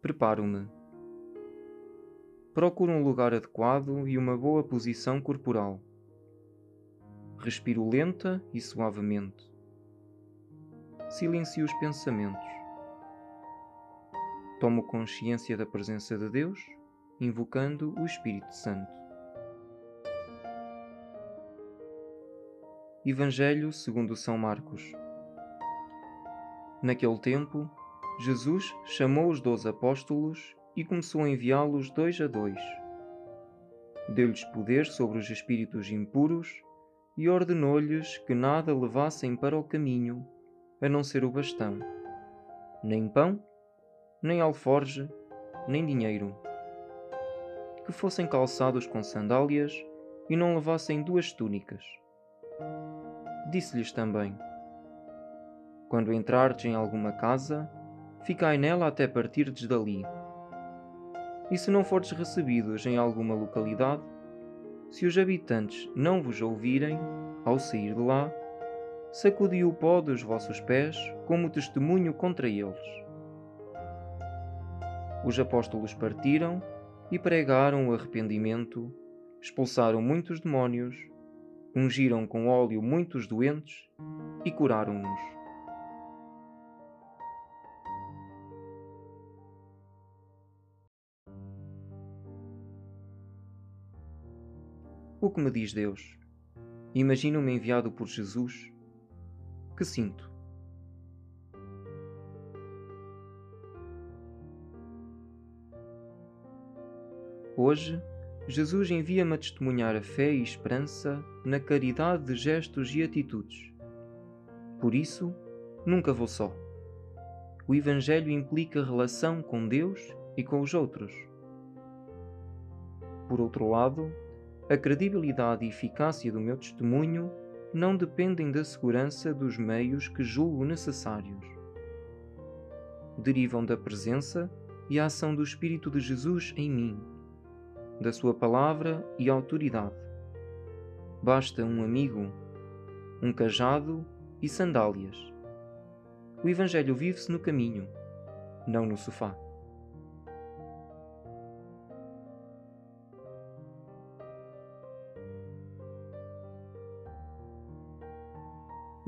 Preparo-me. Procuro um lugar adequado e uma boa posição corporal. Respiro lenta e suavemente. Silencio os pensamentos. Tomo consciência da presença de Deus, invocando o Espírito Santo. Evangelho segundo São Marcos. Naquele tempo, Jesus chamou os doze apóstolos e começou a enviá-los dois a dois. Deu-lhes poder sobre os espíritos impuros e ordenou-lhes que nada levassem para o caminho, a não ser o bastão, nem pão, nem alforge, nem dinheiro. Que fossem calçados com sandálias e não levassem duas túnicas. Disse-lhes também: Quando entrardes em alguma casa, ficai nela até partirdes dali. E se não fordes recebidos em alguma localidade, se os habitantes não vos ouvirem, ao sair de lá, sacudi o pó dos vossos pés como testemunho contra eles. Os apóstolos partiram e pregaram o arrependimento, expulsaram muitos demónios, ungiram com óleo muitos doentes e curaram-nos. O que me diz Deus? Imagino-me enviado por Jesus. Que sinto? Hoje, Jesus envia-me a testemunhar a fé e esperança na caridade de gestos e atitudes. Por isso, nunca vou só. O Evangelho implica relação com Deus e com os outros. Por outro lado, a credibilidade e eficácia do meu testemunho não dependem da segurança dos meios que julgo necessários. Derivam da presença e ação do Espírito de Jesus em mim, da Sua palavra e autoridade. Basta um amigo, um cajado e sandálias. O Evangelho vive-se no caminho, não no sofá.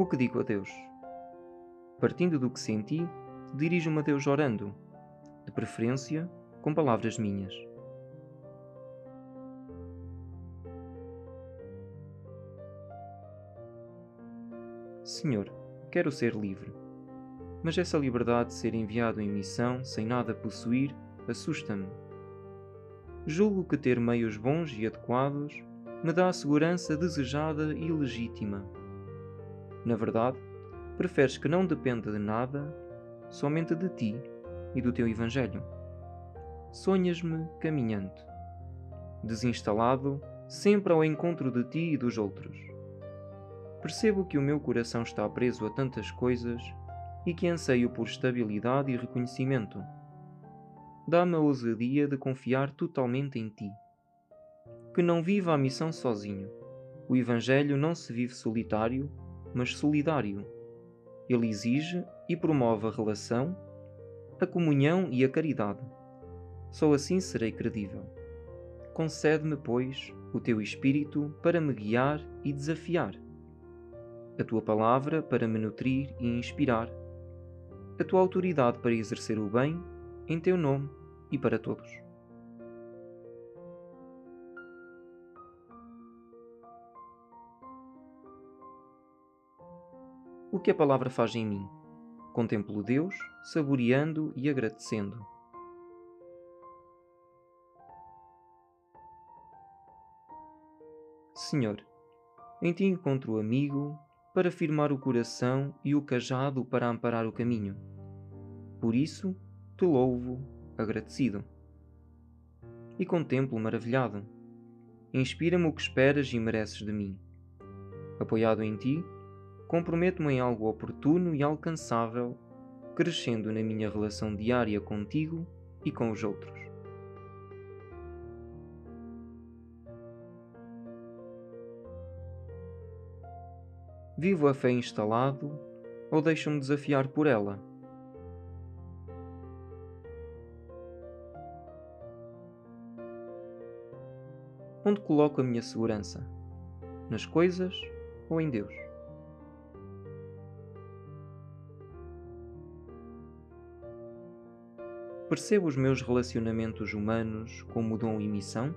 O que digo a Deus? Partindo do que senti, dirijo-me a Deus orando, de preferência com palavras minhas. Senhor, quero ser livre, mas essa liberdade de ser enviado em missão sem nada possuir assusta-me. Julgo que ter meios bons e adequados me dá a segurança desejada e legítima na verdade, preferes que não dependa de nada, somente de ti e do teu Evangelho. Sonhas-me caminhante, desinstalado, sempre ao encontro de ti e dos outros. Percebo que o meu coração está preso a tantas coisas e que anseio por estabilidade e reconhecimento. Dá-me a ousadia de confiar totalmente em ti. Que não viva a missão sozinho. O Evangelho não se vive solitário mas solidário. Ele exige e promove a relação, a comunhão e a caridade. Só assim serei credível. Concede-me, pois, o teu Espírito para me guiar e desafiar, a tua palavra para me nutrir e inspirar, a tua autoridade para exercer o bem em teu nome e para todos. O que a palavra faz em mim. Contemplo Deus, saboreando e agradecendo. Senhor, em ti encontro o amigo para firmar o coração e o cajado para amparar o caminho. Por isso, te louvo, agradecido. E contemplo maravilhado. Inspira-me o que esperas e mereces de mim. Apoiado em ti, comprometo-me em algo oportuno e alcançável, crescendo na minha relação diária contigo e com os outros. Vivo a fé instalado ou deixo-me desafiar por ela? Onde coloco a minha segurança? Nas coisas ou em Deus? Percebo os meus relacionamentos humanos como dom e missão?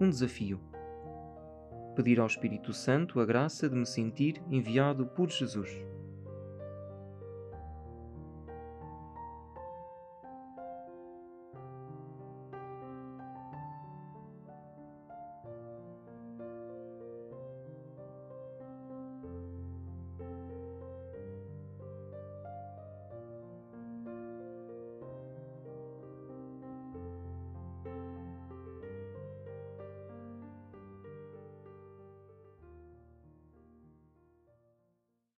Um desafio. Pedir ao Espírito Santo a graça de me sentir enviado por Jesus.